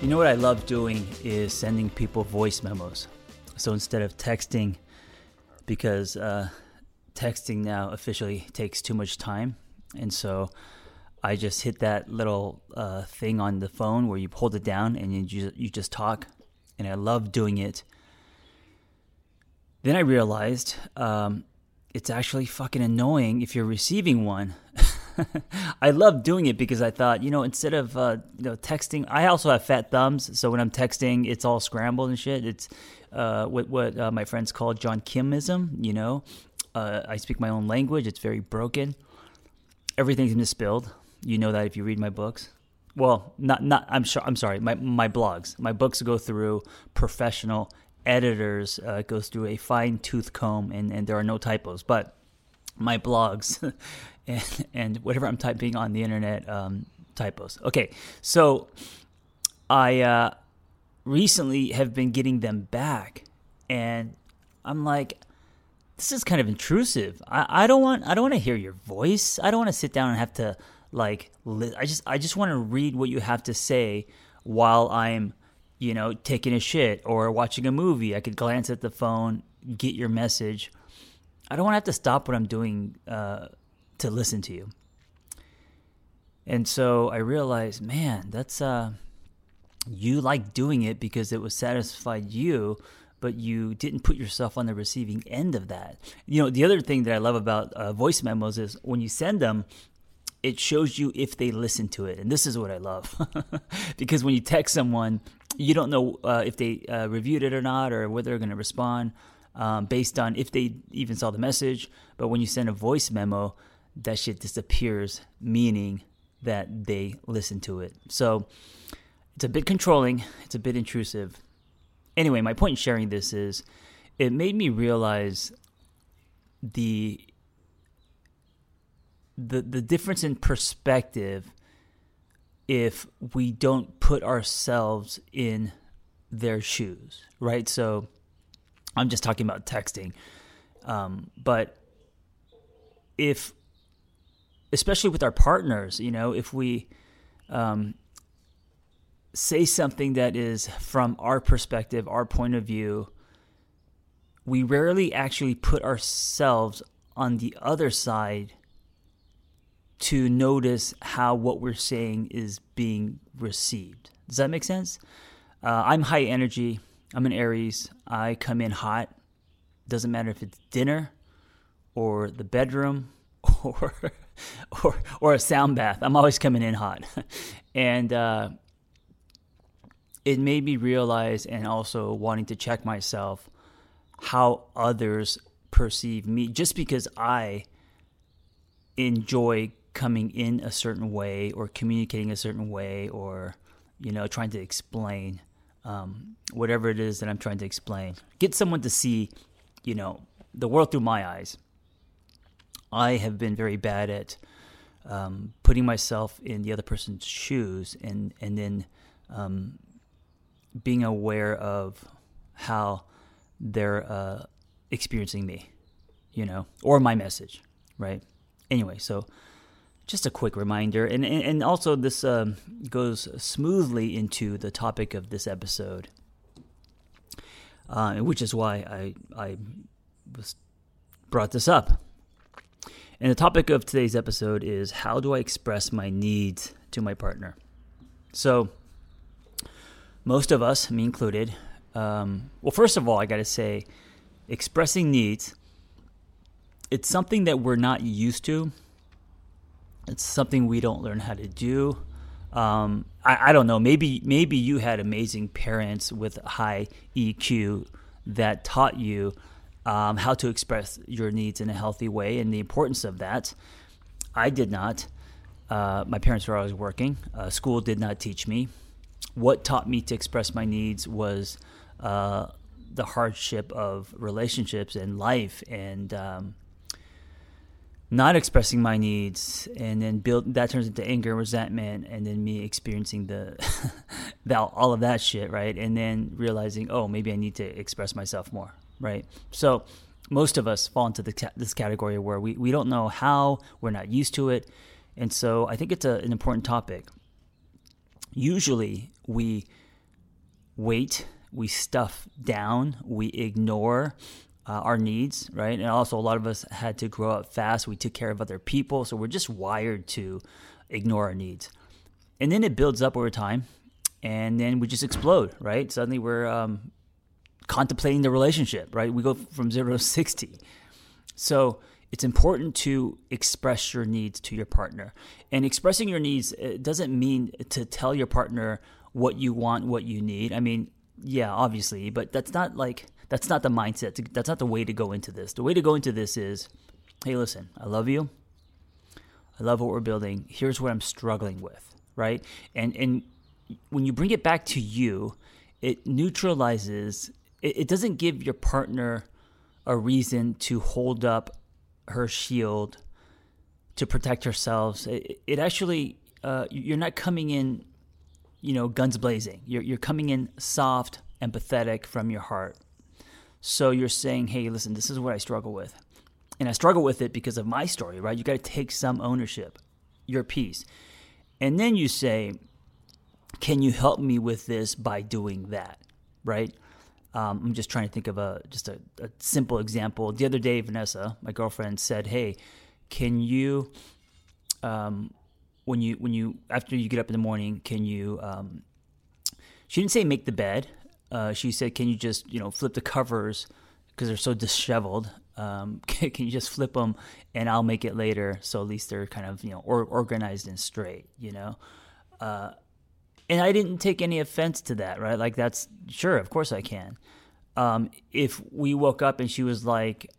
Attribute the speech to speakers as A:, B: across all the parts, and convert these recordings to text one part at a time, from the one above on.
A: You know what I love doing is sending people voice memos. So instead of texting, because uh, texting now officially takes too much time, and so I just hit that little uh, thing on the phone where you hold it down and you just, you just talk, and I love doing it. Then I realized um, it's actually fucking annoying if you're receiving one. I love doing it because I thought, you know, instead of uh, you know texting, I also have fat thumbs, so when I'm texting, it's all scrambled and shit. It's uh, what what uh, my friends call John Kimism. You know, uh, I speak my own language. It's very broken. Everything's misspelled. You know that if you read my books. Well, not not. I'm sure. I'm sorry. My my blogs. My books go through professional editors. Uh, goes through a fine tooth comb, and and there are no typos, but my blogs and, and whatever I'm typing on the internet, um, typos. Okay, so I uh, recently have been getting them back, and I'm like, this is kind of intrusive. I, I don't want I don't want to hear your voice. I don't want to sit down and have to like. Li- I just I just want to read what you have to say while I'm you know taking a shit or watching a movie. I could glance at the phone, get your message. I don't want to have to stop what I'm doing. Uh, to listen to you. And so I realized, man, that's uh you like doing it because it was satisfied you, but you didn't put yourself on the receiving end of that. You know, the other thing that I love about uh, voice memos is when you send them, it shows you if they listen to it. And this is what I love. because when you text someone, you don't know uh, if they uh, reviewed it or not or whether they're going to respond um, based on if they even saw the message. But when you send a voice memo, that shit disappears, meaning that they listen to it. So it's a bit controlling, it's a bit intrusive. Anyway, my point in sharing this is it made me realize the the the difference in perspective if we don't put ourselves in their shoes, right? So I'm just talking about texting. Um, but if especially with our partners, you know, if we um, say something that is from our perspective, our point of view, we rarely actually put ourselves on the other side to notice how what we're saying is being received. Does that make sense? Uh, I'm high energy. I'm an Aries. I come in hot. Doesn't matter if it's dinner or the bedroom or or or a sound bath. I'm always coming in hot, and uh, it made me realize, and also wanting to check myself, how others perceive me just because I enjoy coming in a certain way or communicating a certain way or you know trying to explain um, whatever it is that I'm trying to explain. Get someone to see, you know, the world through my eyes. I have been very bad at um, putting myself in the other person's shoes and and then um, being aware of how they're uh, experiencing me, you know, or my message, right? Anyway, so just a quick reminder, and and, also this um, goes smoothly into the topic of this episode, uh, which is why I I was brought this up. And the topic of today's episode is how do I express my needs to my partner? So, most of us, me included, um, well, first of all, I got to say, expressing needs, it's something that we're not used to. It's something we don't learn how to do. Um, I, I don't know. Maybe maybe you had amazing parents with high EQ that taught you um, how to express your needs in a healthy way and the importance of that. I did not. Uh, my parents were always working. Uh, school did not teach me. What taught me to express my needs was uh, the hardship of relationships and life and um, not expressing my needs and then build that turns into anger and resentment and then me experiencing the all of that shit right and then realizing oh maybe i need to express myself more right so most of us fall into the, this category where we, we don't know how we're not used to it and so i think it's a, an important topic usually we wait we stuff down, we ignore uh, our needs, right? And also, a lot of us had to grow up fast. We took care of other people, so we're just wired to ignore our needs. And then it builds up over time, and then we just explode, right? Suddenly, we're um, contemplating the relationship, right? We go from zero to 60. So, it's important to express your needs to your partner. And expressing your needs uh, doesn't mean to tell your partner what you want, what you need. I mean, yeah, obviously, but that's not like that's not the mindset. That's not the way to go into this. The way to go into this is, hey, listen, I love you. I love what we're building. Here's what I'm struggling with, right? And and when you bring it back to you, it neutralizes. It, it doesn't give your partner a reason to hold up her shield to protect herself. It, it actually, uh, you're not coming in you know, guns blazing. You're, you're coming in soft, empathetic from your heart. So you're saying, hey, listen, this is what I struggle with. And I struggle with it because of my story, right? You got to take some ownership, your piece. And then you say, can you help me with this by doing that, right? Um, I'm just trying to think of a just a, a simple example. The other day, Vanessa, my girlfriend, said, "Hey, can you um, when you when you after you get up in the morning, can you? Um, she didn't say make the bed. Uh, she said, can you just you know flip the covers because they're so disheveled. Um, can, can, you just flip them and I'll make it later so at least they're kind of you know or, organized and straight, you know. Uh, and I didn't take any offense to that, right? Like that's sure, of course I can. Um, if we woke up and she was like,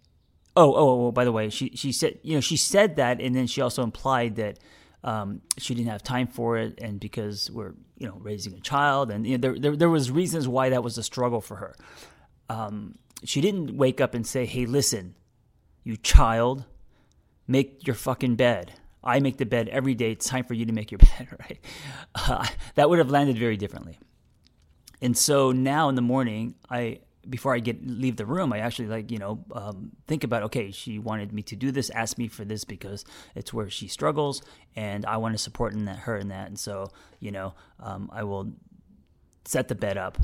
A: oh, oh, oh, by the way, she she said, you know, she said that, and then she also implied that um, she didn't have time for it, and because we're you know raising a child, and you know, there, there, there was reasons why that was a struggle for her. Um, she didn't wake up and say, "Hey, listen, you child, make your fucking bed." I make the bed every day. It's time for you to make your bed, right? Uh, that would have landed very differently. And so now in the morning, I before I get leave the room, I actually like you know um, think about okay, she wanted me to do this, ask me for this because it's where she struggles, and I want to support in that her in that, and so you know um, I will set the bed up.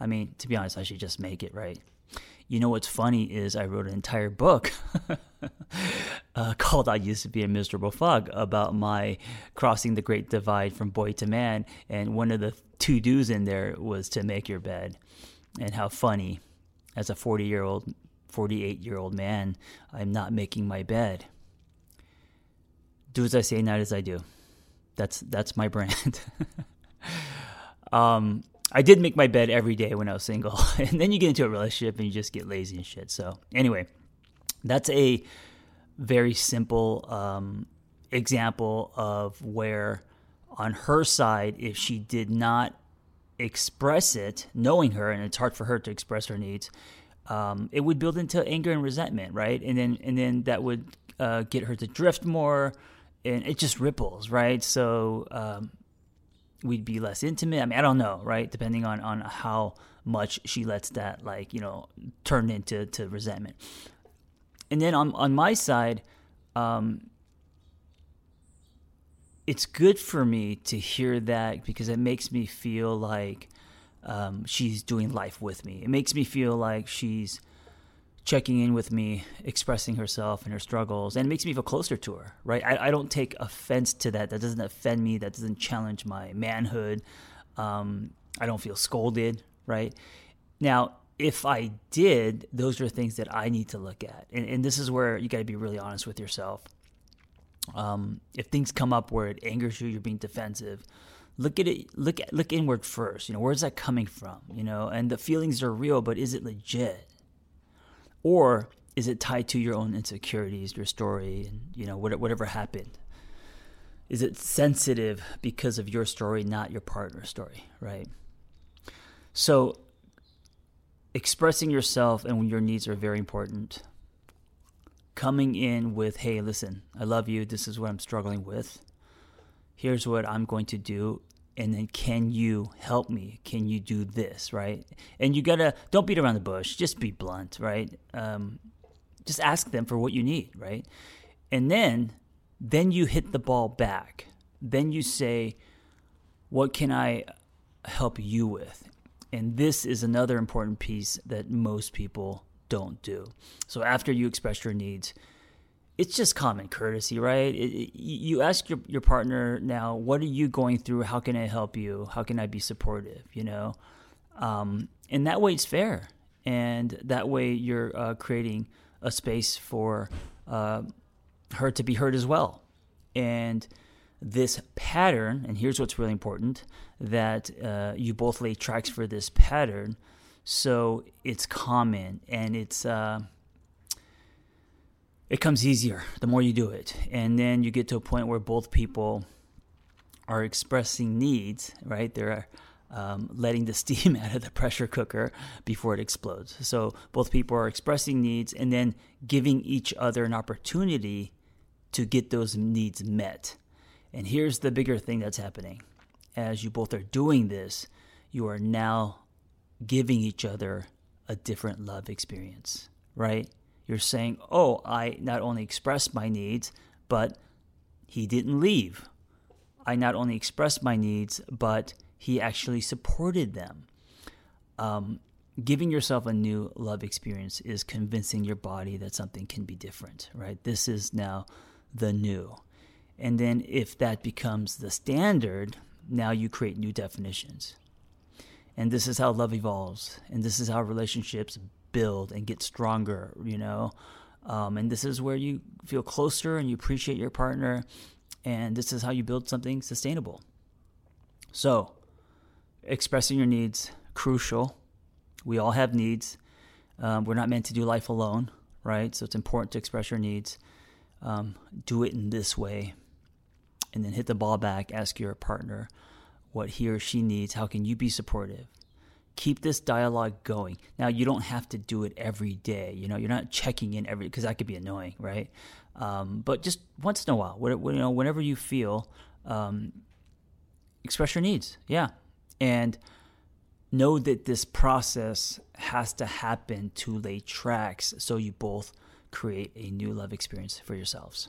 A: I mean, to be honest, I should just make it right. You know what's funny is I wrote an entire book uh, called "I Used to Be a Miserable Fuck" about my crossing the great divide from boy to man, and one of the to dos in there was to make your bed. And how funny as a 40 year old 48 year old man i'm not making my bed. Do as i say not as i do. That's that's my brand. Um i did make my bed every day when i was single and then you get into a relationship and you just get lazy and shit so anyway That's a very simple um, example of where, on her side, if she did not express it, knowing her, and it's hard for her to express her needs, um, it would build into anger and resentment, right? And then and then that would uh, get her to drift more, and it just ripples, right? So um, we'd be less intimate. I mean, I don't know, right? Depending on on how much she lets that like you know turn into to resentment. And then on on my side, um, it's good for me to hear that because it makes me feel like um, she's doing life with me. It makes me feel like she's checking in with me, expressing herself and her struggles, and it makes me feel closer to her, right? I, I don't take offense to that. That doesn't offend me. That doesn't challenge my manhood. Um, I don't feel scolded, right? Now, if I did, those are things that I need to look at. And, and this is where you got to be really honest with yourself. Um, if things come up where it angers you, you're being defensive, look at it look at look inward first you know where's that coming from you know and the feelings are real but is it legit or is it tied to your own insecurities your story and you know whatever happened? Is it sensitive because of your story not your partner's story right? So expressing yourself and your needs are very important. Coming in with hey listen i love you. This is what i'm struggling with. Here's what I'm going to do and then can you help me? Can you do this right? And you gotta don't beat around the bush just be blunt right? Um, just ask them for what you need right? And then then you hit the ball back. Then you say what can i help you with? And this is another important piece that most people don't do. So after you express your needs it's just common courtesy, right? It, it, you ask your, your partner now, what are you going through? How can I help you? How can I be supportive? You know, um, and that way it's fair, and that way you're uh, creating a space for uh, her to be heard as well. And this pattern, and here's what's really important: that uh, you both lay tracks for this pattern, so it's common and it's uh, it comes easier the more you do it. And then you get to a point where both people are expressing needs, right? They're um, letting the steam out of the pressure cooker before it explodes. So both people are expressing needs and then giving each other an opportunity to get those needs met. And here's the bigger thing that's happening. As you both are doing this, you are now giving each other a different love experience, right? You're saying, oh, I not only expressed my needs, but he didn't leave. I not only expressed my needs, but he actually supported them. Um, giving yourself a new love experience is convincing your body that something can be different, right? This is now the new. And then if that becomes the standard, now you create new definitions. And this is how love evolves. And this is how relationships build and get stronger, you know. Um, and this is where you feel closer and you appreciate your partner. And this is how you build something sustainable. So, expressing your needs, crucial. We all have needs. Um, we're not meant to do life alone, right? So, it's important to express your needs. Um, do it in this way. And then hit the ball back. Ask your partner what he or she needs. How can you be supportive? Keep this dialogue going. Now, you don't have to do it every day. You know, you're not checking in every because that could be annoying, right? Um, but just once in a while, you know, whenever you feel, um, express your needs. Yeah, and know that this process has to happen to lay tracks so you both create a new love experience for yourselves.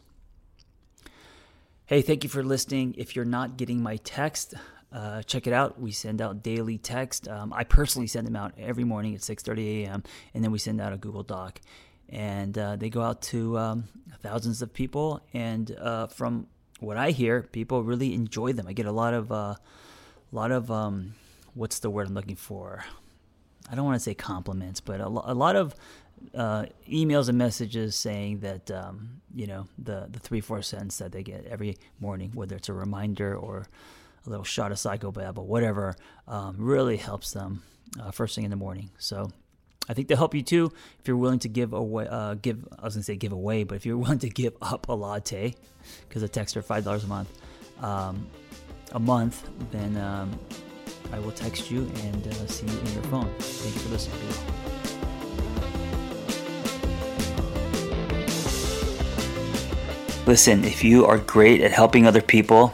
A: Hey, thank you for listening. If you're not getting my text, uh, check it out. We send out daily text. Um, I personally send them out every morning at 6:30 a.m. and then we send out a Google Doc, and uh, they go out to um, thousands of people. And uh, from what I hear, people really enjoy them. I get a lot of, uh, a lot of, um, what's the word I'm looking for? I don't want to say compliments, but a, lo- a lot of uh, emails and messages saying that um, you know the the three four cents that they get every morning, whether it's a reminder or a little shot of psychobabble, whatever, um, really helps them uh, first thing in the morning. So I think they'll help you too if you're willing to give away, uh, give I was gonna say give away, but if you're willing to give up a latte, because a texts are five dollars a month, um, a month, then um, I will text you and uh, see you in your phone. Thank you for listening. Listen, if you are great at helping other people